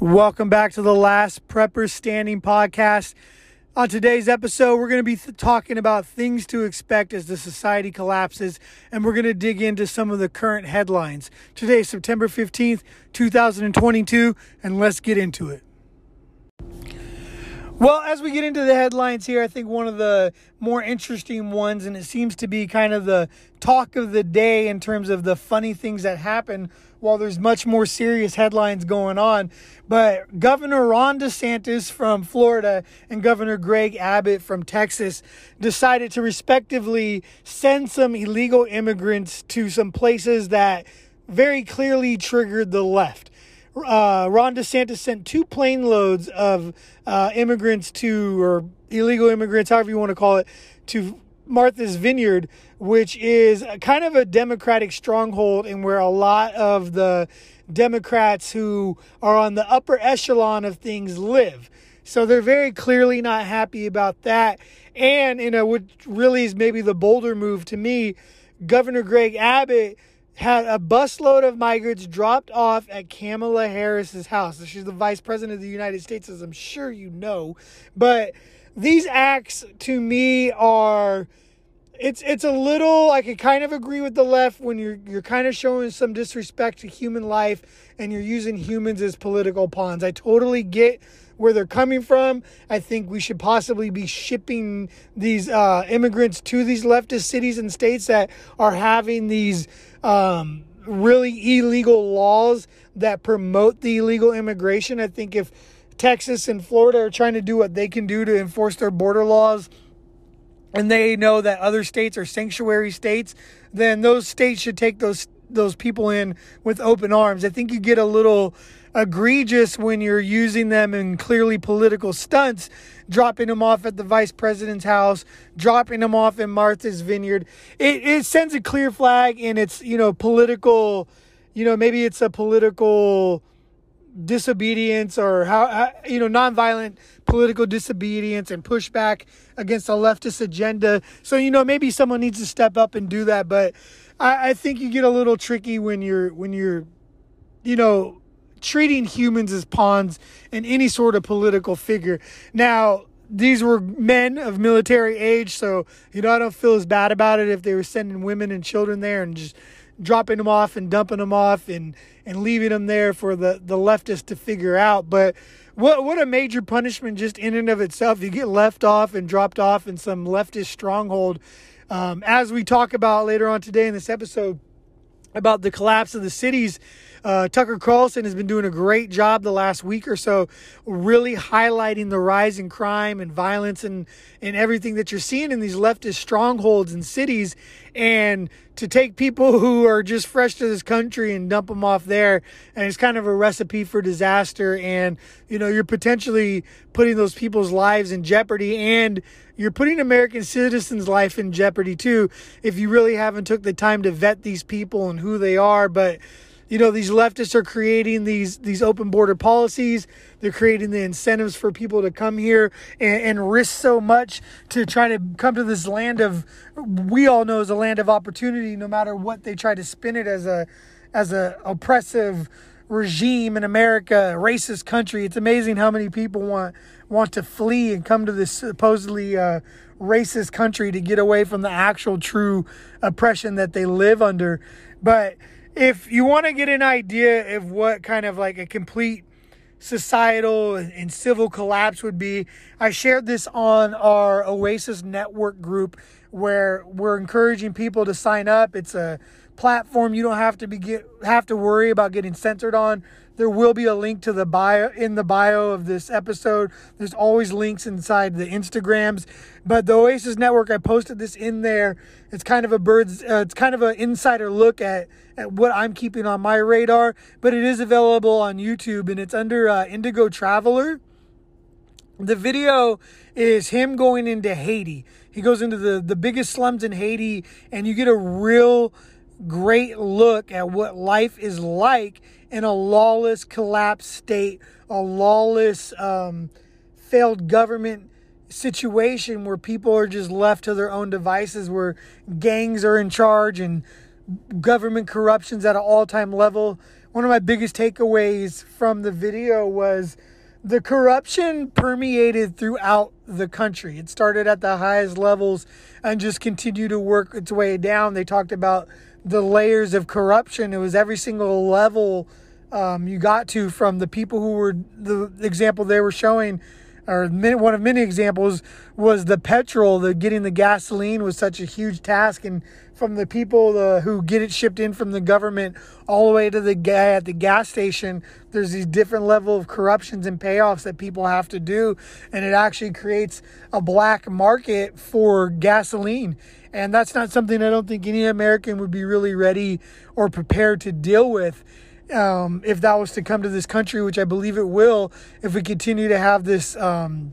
Welcome back to the Last Prepper Standing podcast. On today's episode, we're going to be th- talking about things to expect as the society collapses, and we're going to dig into some of the current headlines. Today, September 15th, 2022, and let's get into it. Well, as we get into the headlines here, I think one of the more interesting ones, and it seems to be kind of the talk of the day in terms of the funny things that happen while there's much more serious headlines going on. But Governor Ron DeSantis from Florida and Governor Greg Abbott from Texas decided to respectively send some illegal immigrants to some places that very clearly triggered the left uh, Ron DeSantis sent two plane loads of uh, immigrants to, or illegal immigrants, however you want to call it, to Martha's Vineyard, which is kind of a Democratic stronghold and where a lot of the Democrats who are on the upper echelon of things live. So they're very clearly not happy about that. And, you know, what really is maybe the bolder move to me, Governor Greg Abbott had a busload of migrants dropped off at Kamala Harris's house. She's the vice president of the United States, as I'm sure you know. But these acts to me are it's it's a little I can kind of agree with the left when you're you're kind of showing some disrespect to human life and you're using humans as political pawns. I totally get where they're coming from. I think we should possibly be shipping these uh, immigrants to these leftist cities and states that are having these um, really illegal laws that promote the illegal immigration. I think if Texas and Florida are trying to do what they can do to enforce their border laws, and they know that other states are sanctuary states, then those states should take those those people in with open arms. I think you get a little egregious when you're using them in clearly political stunts, dropping them off at the vice president's house, dropping them off in Martha's Vineyard. It, it sends a clear flag and it's, you know, political, you know, maybe it's a political disobedience or how, you know nonviolent political disobedience and pushback against a leftist agenda so you know maybe someone needs to step up and do that but I, I think you get a little tricky when you're when you're you know treating humans as pawns in any sort of political figure. Now, these were men of military age, so you know I don't feel as bad about it if they were sending women and children there and just dropping them off and dumping them off and and leaving them there for the the leftists to figure out. But what what a major punishment just in and of itself. You get left off and dropped off in some leftist stronghold. Um, as we talk about later on today in this episode about the collapse of the cities uh, Tucker Carlson has been doing a great job the last week or so, really highlighting the rise in crime and violence and, and everything that you're seeing in these leftist strongholds and cities. And to take people who are just fresh to this country and dump them off there, and it's kind of a recipe for disaster. And, you know, you're potentially putting those people's lives in jeopardy and you're putting American citizens' life in jeopardy too if you really haven't took the time to vet these people and who they are. But you know these leftists are creating these these open border policies they're creating the incentives for people to come here and, and, risk so much to try to come to this land of we all know is a land of opportunity no matter what they try to spin it as a as a oppressive regime in America, a racist country. It's amazing how many people want want to flee and come to this supposedly uh, racist country to get away from the actual true oppression that they live under. But if you want to get an idea of what kind of like a complete societal and civil collapse would be, I shared this on our Oasis Network group where we're encouraging people to sign up. It's a platform you don't have to be get have to worry about getting censored on. There will be a link to the bio in the bio of this episode. There's always links inside the Instagrams, but the Oasis Network I posted this in there. It's kind of a bird's uh, it's kind of an insider look at at what I'm keeping on my radar, but it is available on YouTube and it's under uh, Indigo Traveller. The video is him going into Haiti. He goes into the, the biggest slums in Haiti, and you get a real great look at what life is like in a lawless, collapsed state, a lawless, um, failed government situation where people are just left to their own devices, where gangs are in charge and government corruption's at an all time level, one of my biggest takeaways from the video was the corruption permeated throughout the country. It started at the highest levels and just continued to work its way down. They talked about the layers of corruption. It was every single level um, you got to from the people who were the example they were showing or one of many examples was the petrol the getting the gasoline was such a huge task. And from the people who get it shipped in from the government all the way to the guy at the gas station there's these different level of corruptions and payoffs that people have to do. And it actually creates a black market for gasoline and that's not something i don't think any american would be really ready or prepared to deal with um, if that was to come to this country, which I believe it will, if we continue to have this um,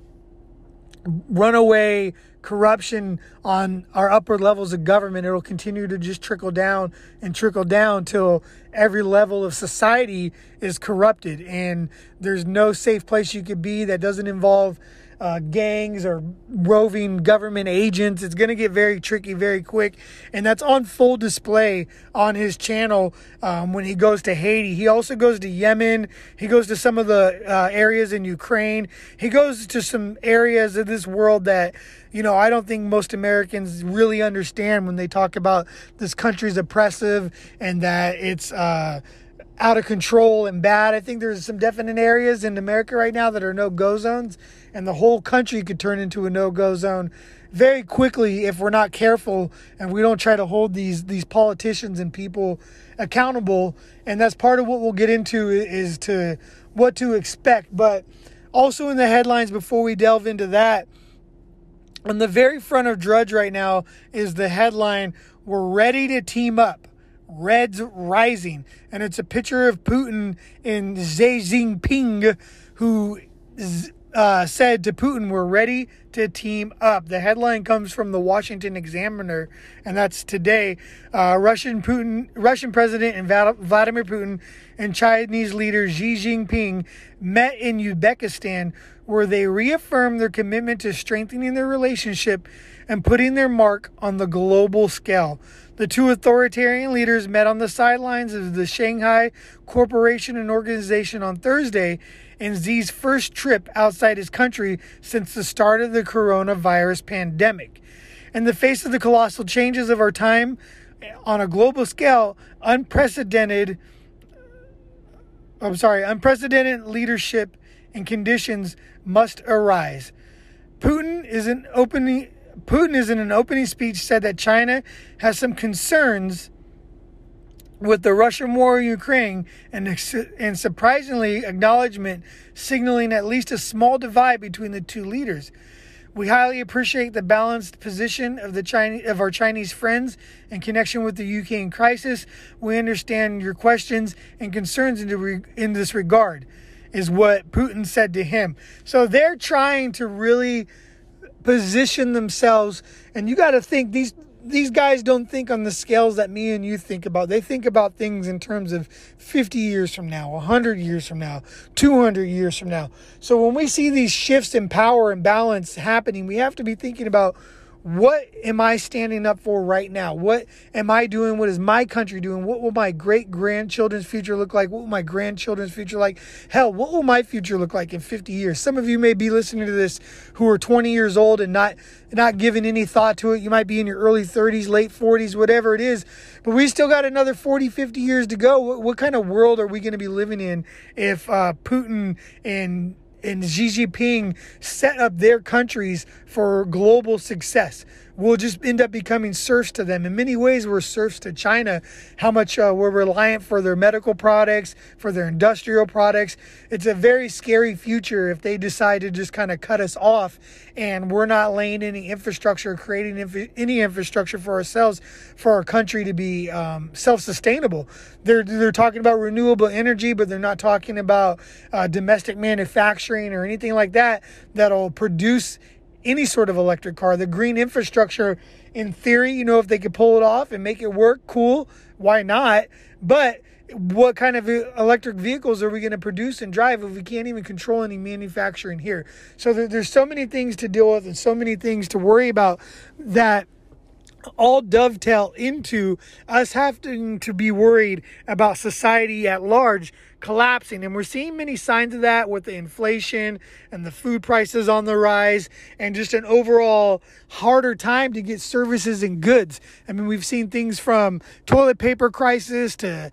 runaway corruption on our upper levels of government, it'll continue to just trickle down and trickle down till every level of society is corrupted. And there's no safe place you could be that doesn't involve uh, gangs or roving government agents. It's going to get very tricky very quick. And that's on full display on his channel um, when he goes to Haiti. He also goes to Yemen. He goes to some of the uh, areas in Ukraine. He goes to some areas of this world that, you know, I don't think most Americans really understand when they talk about this country's oppressive and that it's. Uh, out of control and bad. I think there's some definite areas in America right now that are no go zones, and the whole country could turn into a no go zone very quickly if we're not careful and we don't try to hold these these politicians and people accountable. And that's part of what we'll get into is to what to expect. But also in the headlines before we delve into that, on the very front of Drudge right now is the headline, We're ready to team up. Reds Rising. And it's a picture of Putin and Xi Jinping, who uh, said to Putin, We're ready to team up. The headline comes from the Washington Examiner, and that's today. Uh, Russian Putin, Russian President and Vladimir Putin and Chinese leader Xi Jinping met in Uzbekistan, where they reaffirmed their commitment to strengthening their relationship and putting their mark on the global scale. The two authoritarian leaders met on the sidelines of the Shanghai Cooperation and Organization on Thursday in Xi's first trip outside his country since the start of the coronavirus pandemic. In the face of the colossal changes of our time on a global scale, unprecedented I'm sorry, unprecedented leadership and conditions must arise. Putin is an opening Putin is in an opening speech said that China has some concerns with the Russian war in Ukraine and, and surprisingly acknowledgement signaling at least a small divide between the two leaders. We highly appreciate the balanced position of the Chinese of our Chinese friends in connection with the Ukraine crisis. We understand your questions and concerns in, the, in this regard, is what Putin said to him. So they're trying to really position themselves and you got to think these these guys don't think on the scales that me and you think about. They think about things in terms of 50 years from now, 100 years from now, 200 years from now. So when we see these shifts in power and balance happening, we have to be thinking about what am I standing up for right now? What am I doing? What is my country doing? What will my great grandchildren's future look like? What will my grandchildren's future like? Hell, what will my future look like in 50 years? Some of you may be listening to this who are 20 years old and not not giving any thought to it. You might be in your early 30s, late 40s, whatever it is. But we still got another 40, 50 years to go. What, what kind of world are we going to be living in if uh, Putin and and Xi Jinping set up their countries for global success. We'll just end up becoming serfs to them. In many ways, we're serfs to China. How much uh, we're reliant for their medical products, for their industrial products. It's a very scary future if they decide to just kind of cut us off and we're not laying any infrastructure, creating inf- any infrastructure for ourselves, for our country to be um, self-sustainable. They're they're talking about renewable energy, but they're not talking about uh, domestic manufacturing or anything like that that'll produce any sort of electric car. The green infrastructure, in theory, you know, if they could pull it off and make it work, cool. Why not? But what kind of uh, electric vehicles are we going to produce and drive if we can't even control any manufacturing here? So there's so many things to deal with and so many things to worry about that all dovetail into us having to be worried about society at large collapsing. And we're seeing many signs of that with the inflation and the food prices on the rise and just an overall harder time to get services and goods. I mean, we've seen things from toilet paper crisis to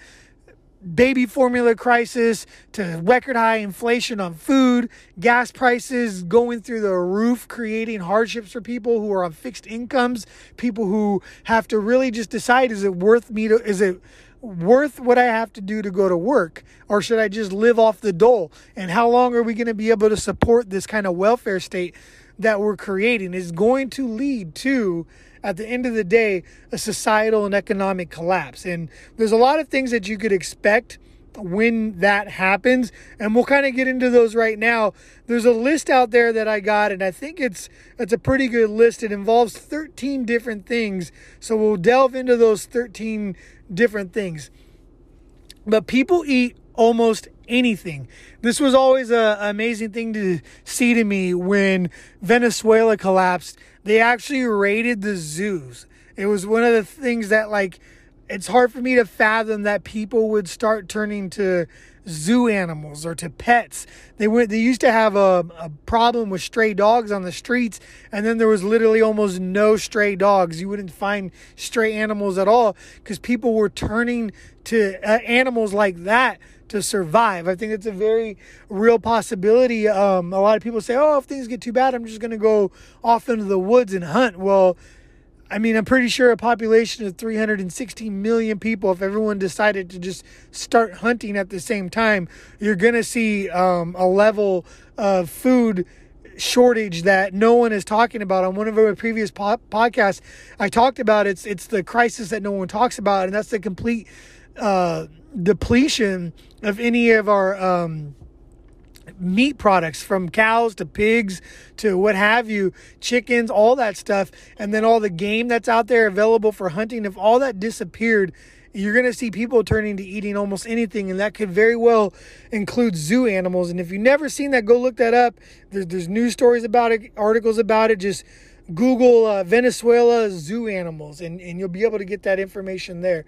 baby formula crisis to record high inflation on food, gas prices going through the roof, creating hardships for people who are on fixed incomes, people who have to really just decide is it worth me to, is it worth what I have to do to go to work? Or should I just live off the dole? And how long are we going to be able to support this kind of welfare state that we're creating? Is going to lead to, at the end of the day, a societal and economic collapse. And there's a lot of things that you could expect when that happens and we'll kind of get into those right now there's a list out there that i got and i think it's it's a pretty good list it involves 13 different things so we'll delve into those 13 different things. But people eat almost anything. This was always an amazing thing to see to me when Venezuela collapsed. They actually raided the zoos. It was one of the things that like it's hard for me to fathom that people would start turning to zoo animals or to pets. They went they used to have a, a problem with stray dogs on the streets and then there was literally almost no stray dogs. You wouldn't find stray animals at all because people were turning to uh, animals like that to survive. I think it's a very real possibility. Um, a lot of people say, "Oh, if things get too bad, I'm just going to go off into the woods and hunt." Well, I mean, I'm pretty sure a population of 360 million people, if everyone decided to just start hunting at the same time, you're going to see um, a level of food shortage that no one is talking about. On one of our previous po- podcasts, I talked about it's it's the crisis that no one talks about, and that's the complete uh, depletion of any of our um, meat products from cows to pigs to what have you, chickens, all that stuff, and then all the game that's out there available for hunting. If all that disappeared, you're going to see people turning to eating almost anything, and that could very well include zoo animals. And if you've never seen that, go look that up. There's, there's news stories about it, articles about it. Just Google uh, Venezuela zoo animals, and, and you'll be able to get that information there.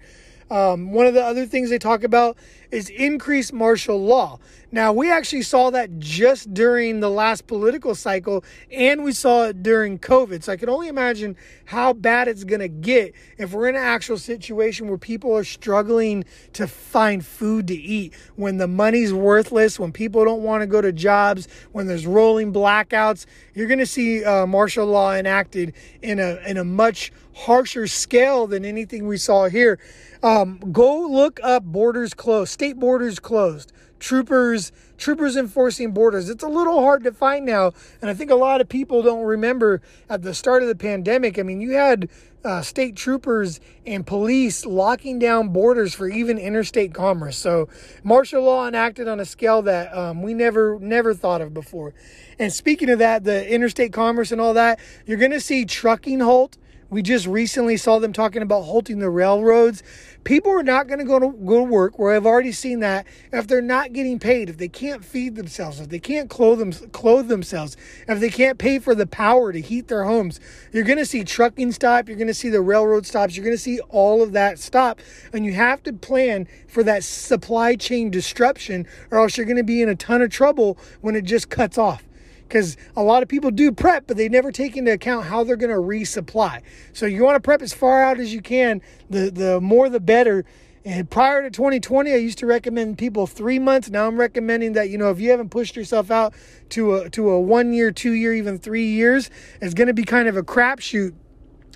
Um, one of the other things they talk about is increased martial law. Now, we actually saw that just during the last political cycle, and we saw it during COVID. So I can only imagine how bad it's going to get if we're in an actual situation where people are struggling to find food to eat, when the money's worthless, when people don't want to go to jobs, when there's rolling blackouts. You're going to see uh, martial law enacted in a in a much harsher scale than anything we saw here. Um, go look up borders closed, state borders closed, troopers, troopers enforcing borders. It's a little hard to find now, and I think a lot of people don't remember at the start of the pandemic. I mean, you had uh, state troopers and police locking down borders for even interstate commerce. So martial law enacted on a scale that um, we never never thought of before. And speaking of that, the interstate commerce and all that, you're going to see trucking halt we just recently saw them talking about halting the railroads. People are not going to go to go to work. Where I've already seen that if they're not getting paid, if they can't feed themselves, if they can't clothe them, clothe themselves, if they can't pay for the power to heat their homes, you're going to see trucking stop. You're going to see the railroad stops. You're going to see all of that stop, and you have to plan for that supply chain disruption, or else you're going to be in a ton of trouble when it just cuts off because a lot of people do prep, but they never take into account how they're going to resupply. So you want to prep as far out as you can. The the more the better. And prior to 2020, I used to recommend people three months. Now I'm recommending that you know if you haven't pushed yourself out to a to a one year, two year, even three years, it's going to be kind of a crapshoot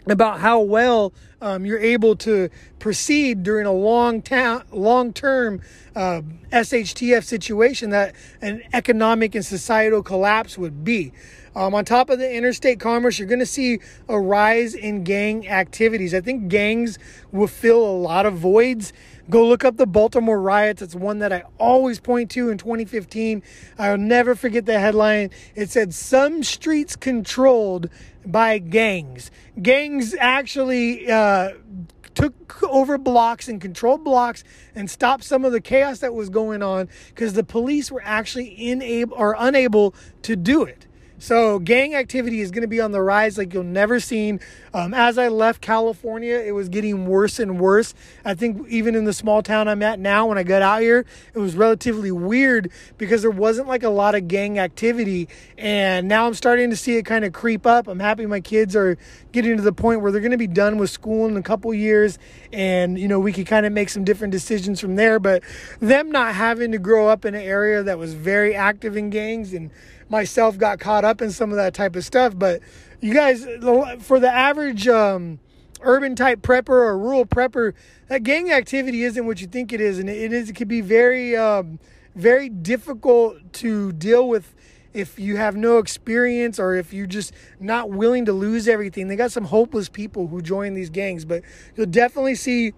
about how well um, you're able to proceed during a long ta- long term uh, SHTF situation that an economic and societal collapse would be. Um, on top of the interstate commerce, you're going to see a rise in gang activities. I think gangs will fill a lot of voids. Go look up the Baltimore riots. It's one that I always point to in 2015. I'll never forget the headline. It said, Some streets controlled by gangs. Gangs actually uh, took over blocks and controlled blocks and stopped some of the chaos that was going on because the police were actually unable or unable to do it. So gang activity is going to be on the rise like you'll never seen. Um, as I left California, it was getting worse and worse. I think even in the small town I'm at now, when I got out here, it was relatively weird because there wasn't like a lot of gang activity. And now I'm starting to see it kind of creep up. I'm happy my kids are getting to the point where they're going to be done with school in a couple years. And, you know, we could kind of make some different decisions from there. But them not having to grow up in an area that was very active in gangs and myself got caught up in some of that type of stuff. But you guys, for the average um, urban type prepper or rural prepper, that gang activity isn't what you think it is, and it is. It can be very, um, very difficult to deal with if you have no experience or if you're just not willing to lose everything. They got some hopeless people who join these gangs, but you'll definitely see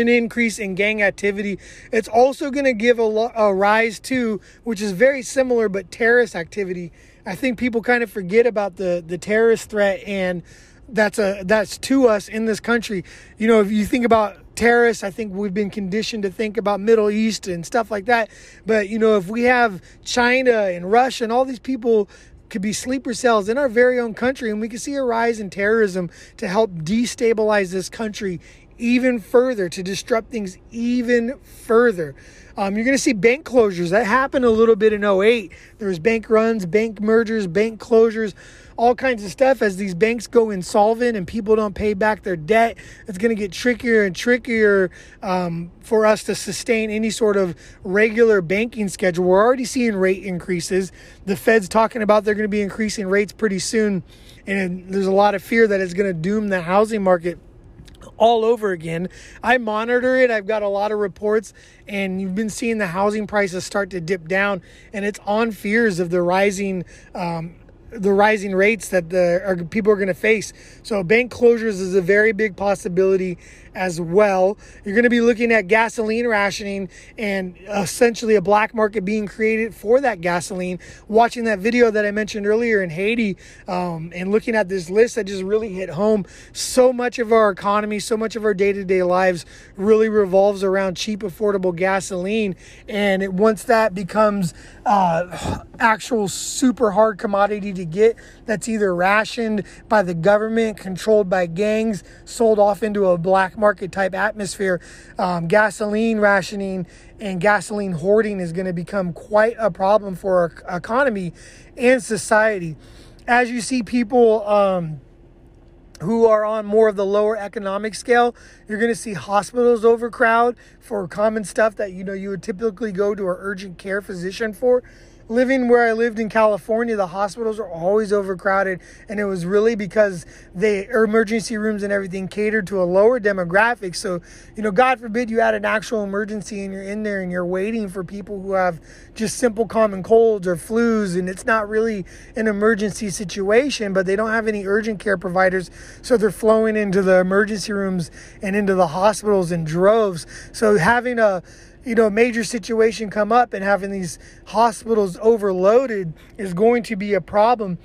an increase in gang activity. It's also going to give a, lo- a rise to, which is very similar, but terrorist activity. I think people kind of forget about the the terrorist threat, and that's a that's to us in this country. You know, if you think about terrorists, I think we've been conditioned to think about Middle East and stuff like that. But you know, if we have China and Russia and all these people could be sleeper cells in our very own country, and we can see a rise in terrorism to help destabilize this country even further, to disrupt things even further. Um, you're going to see bank closures. That happened a little bit in 08. There was bank runs, bank mergers, bank closures, all kinds of stuff. As these banks go insolvent and people don't pay back their debt, it's going to get trickier and trickier um, for us to sustain any sort of regular banking schedule. We're already seeing rate increases. The Fed's talking about they're going to be increasing rates pretty soon. And there's a lot of fear that it's going to doom the housing market all over again. I monitor it. I've got a lot of reports, and you've been seeing the housing prices start to dip down, and it's on fears of the rising. Um, the rising rates that the are, people are going to face. So bank closures is a very big possibility as well. You're going to be looking at gasoline rationing and essentially a black market being created for that gasoline. Watching that video that I mentioned earlier in Haiti um, and looking at this list that just really hit home. So much of our economy, so much of our day to day lives really revolves around cheap, affordable gasoline. And it, once that becomes uh, actual super hard commodity to get, that's either rationed by the government, controlled by gangs, sold off into a black market type atmosphere, um, gasoline rationing and gasoline hoarding is going to become quite a problem for our economy and society. As you see people um, who are on more of the lower economic scale, you're going to see hospitals overcrowd for common stuff that you know you would typically go to an urgent care physician for living where I lived in California, the hospitals are always overcrowded, and it was really because the emergency rooms and everything catered to a lower demographic. So, you know, God forbid you had an actual emergency and you're in there and you're waiting for people who have just simple common colds or flus, and it's not really an emergency situation, but they don't have any urgent care providers, so they're flowing into the emergency rooms and into the hospitals in droves. So having a you know, major situation come up and having these hospitals overloaded is going to be a problem.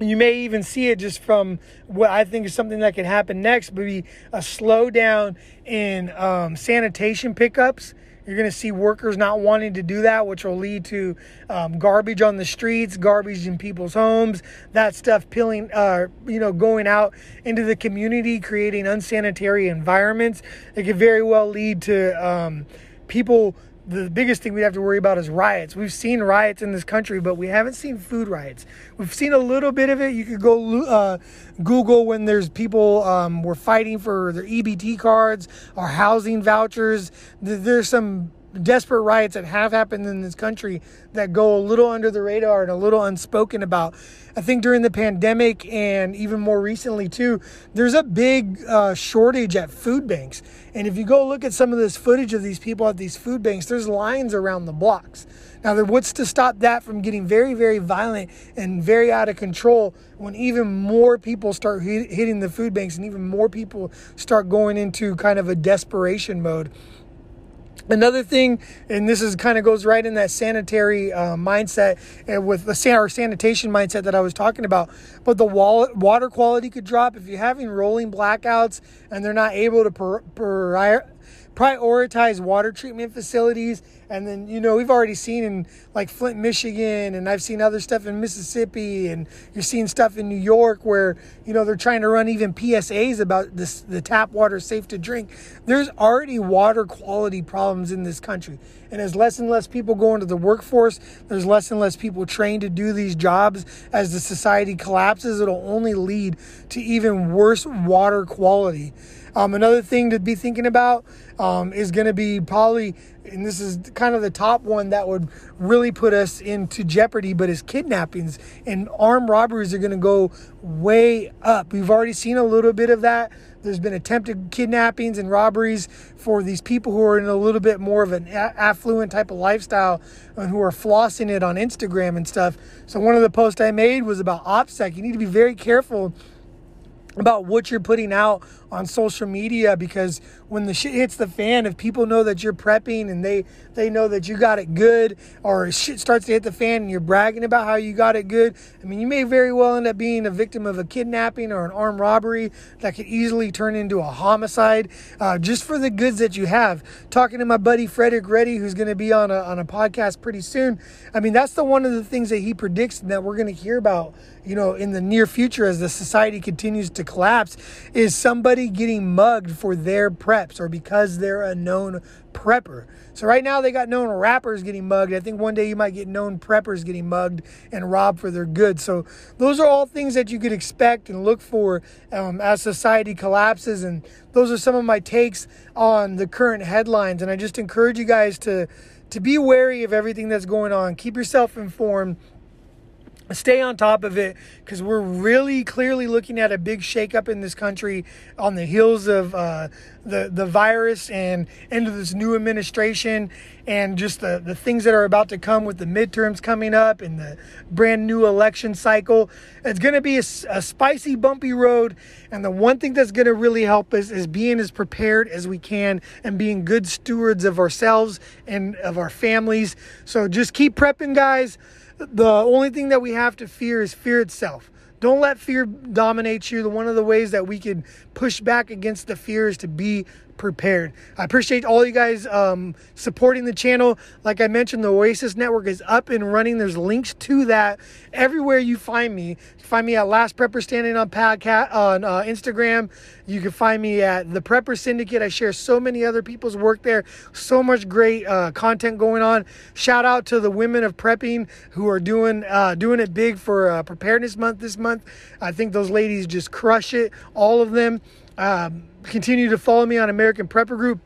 You may even see it just from what I think is something that could happen next, maybe a slowdown in um, sanitation pickups you're going to see workers not wanting to do that, which will lead to um, garbage on the streets, garbage in people's homes, that stuff peeling, uh, you know, going out into the community, creating unsanitary environments. It could very well lead to um, people the biggest thing we have to worry about is riots. We've seen riots in this country, but we haven't seen food riots. We've seen a little bit of it. You could go uh, Google when there's people um, were fighting for their EBT cards or housing vouchers. There's some desperate riots that have happened in this country that go a little under the radar and a little unspoken about. I think during the pandemic and even more recently too, there's a big uh, shortage at food banks. And if you go look at some of this footage of these people at these food banks, there's lines around the blocks. Now, what's to stop that from getting very, very violent and very out of control when even more people start hitting the food banks and even more people start going into kind of a desperation mode? Another thing, and this is kind of goes right in that sanitary uh, mindset and uh, with the san- or sanitation mindset that I was talking about. But the wall- water quality could drop if you're having rolling blackouts and they're not able to per- per- prioritize water treatment facilities. And then, you know, we've already seen in like Flint, Michigan, and I've seen other stuff in Mississippi, and you're seeing stuff in New York where, you know, they're trying to run even PSAs about this the tap water safe to drink. There's already water quality problems in this country. And as less and less people go into the workforce, there's less and less people trained to do these jobs. As the society collapses, it'll only lead to even worse water quality. Um, another thing to be thinking about um, is going to be probably, and this is kind of the top one that would really put us into jeopardy, but is kidnappings and armed robberies are going to go way up. We've already seen a little bit of that. There's been attempted kidnappings and robberies for these people who are in a little bit more of an affluent type of lifestyle and who are flossing it on Instagram and stuff. So one of the posts I made was about OPSEC. You need to be very careful about what you're putting out on social media because when the shit hits the fan if people know that you're prepping and they they know that you got it good or shit starts to hit the fan and you're bragging about how you got it good i mean you may very well end up being a victim of a kidnapping or an armed robbery that could easily turn into a homicide uh, just for the goods that you have. Talking to my buddy frederick reddy who's going to be on a, on a podcast pretty soon i mean that's the one of the things that he predicts that we're going to hear about you know in the near future as the society continues to collapse is somebody getting mugged for their preps or because they're a known prepper. So right now they got known rappers getting mugged. I think one day you might get known preppers getting mugged and robbed for their goods. So those are all things that you could expect and look for um, as society collapses. And those are some of my takes on the current headlines. And I just encourage you guys to to be wary of everything that's going on. Keep yourself informed stay on top of it because we're really clearly looking at a big shakeup in this country on the heels of uh, the the virus and into this new administration and just the, the things that are about to come with the midterms coming up and the brand new election cycle. It's going to be a, a, spicy, bumpy road. And the one thing that's going to really help us is being as prepared as we can and being good stewards of ourselves and of our families. So just keep prepping, guys the only thing that we have to fear is fear itself. Don't let fear dominate you. The One of the ways that we can push back against the fear is to be prepared. I appreciate all you guys um, supporting the channel. Like I mentioned, the Oasis Network is up and running. There's links to that everywhere you find me. You find me at Last Prepper Standing on podcast on uh, Instagram. You can find me at the Prepper Syndicate. I share so many other people's work there. So much great uh, content going on. Shout out to the women of prepping who are doing uh, doing it big for uh, Preparedness Month this month. I think those ladies just crush it. All of them. Um, continue to follow me on American Prepper Group.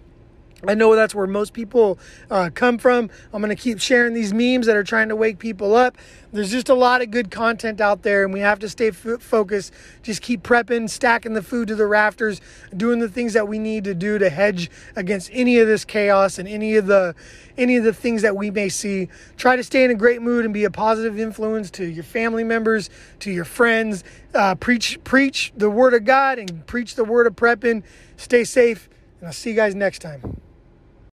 I know that's where most people uh, come from. I'm going to keep sharing these memes that are trying to wake people up. There's just a lot of good content out there, and we have to stay f- focused. Just keep prepping, stacking the food to the rafters, doing the things that we need to do to hedge against any of this chaos and any of the any of the things that we may see. Try to stay in a great mood and be a positive influence to your family members, to your friends. Uh, preach preach the word of God and preach the word of prepping. Stay safe, and I'll see you guys next time.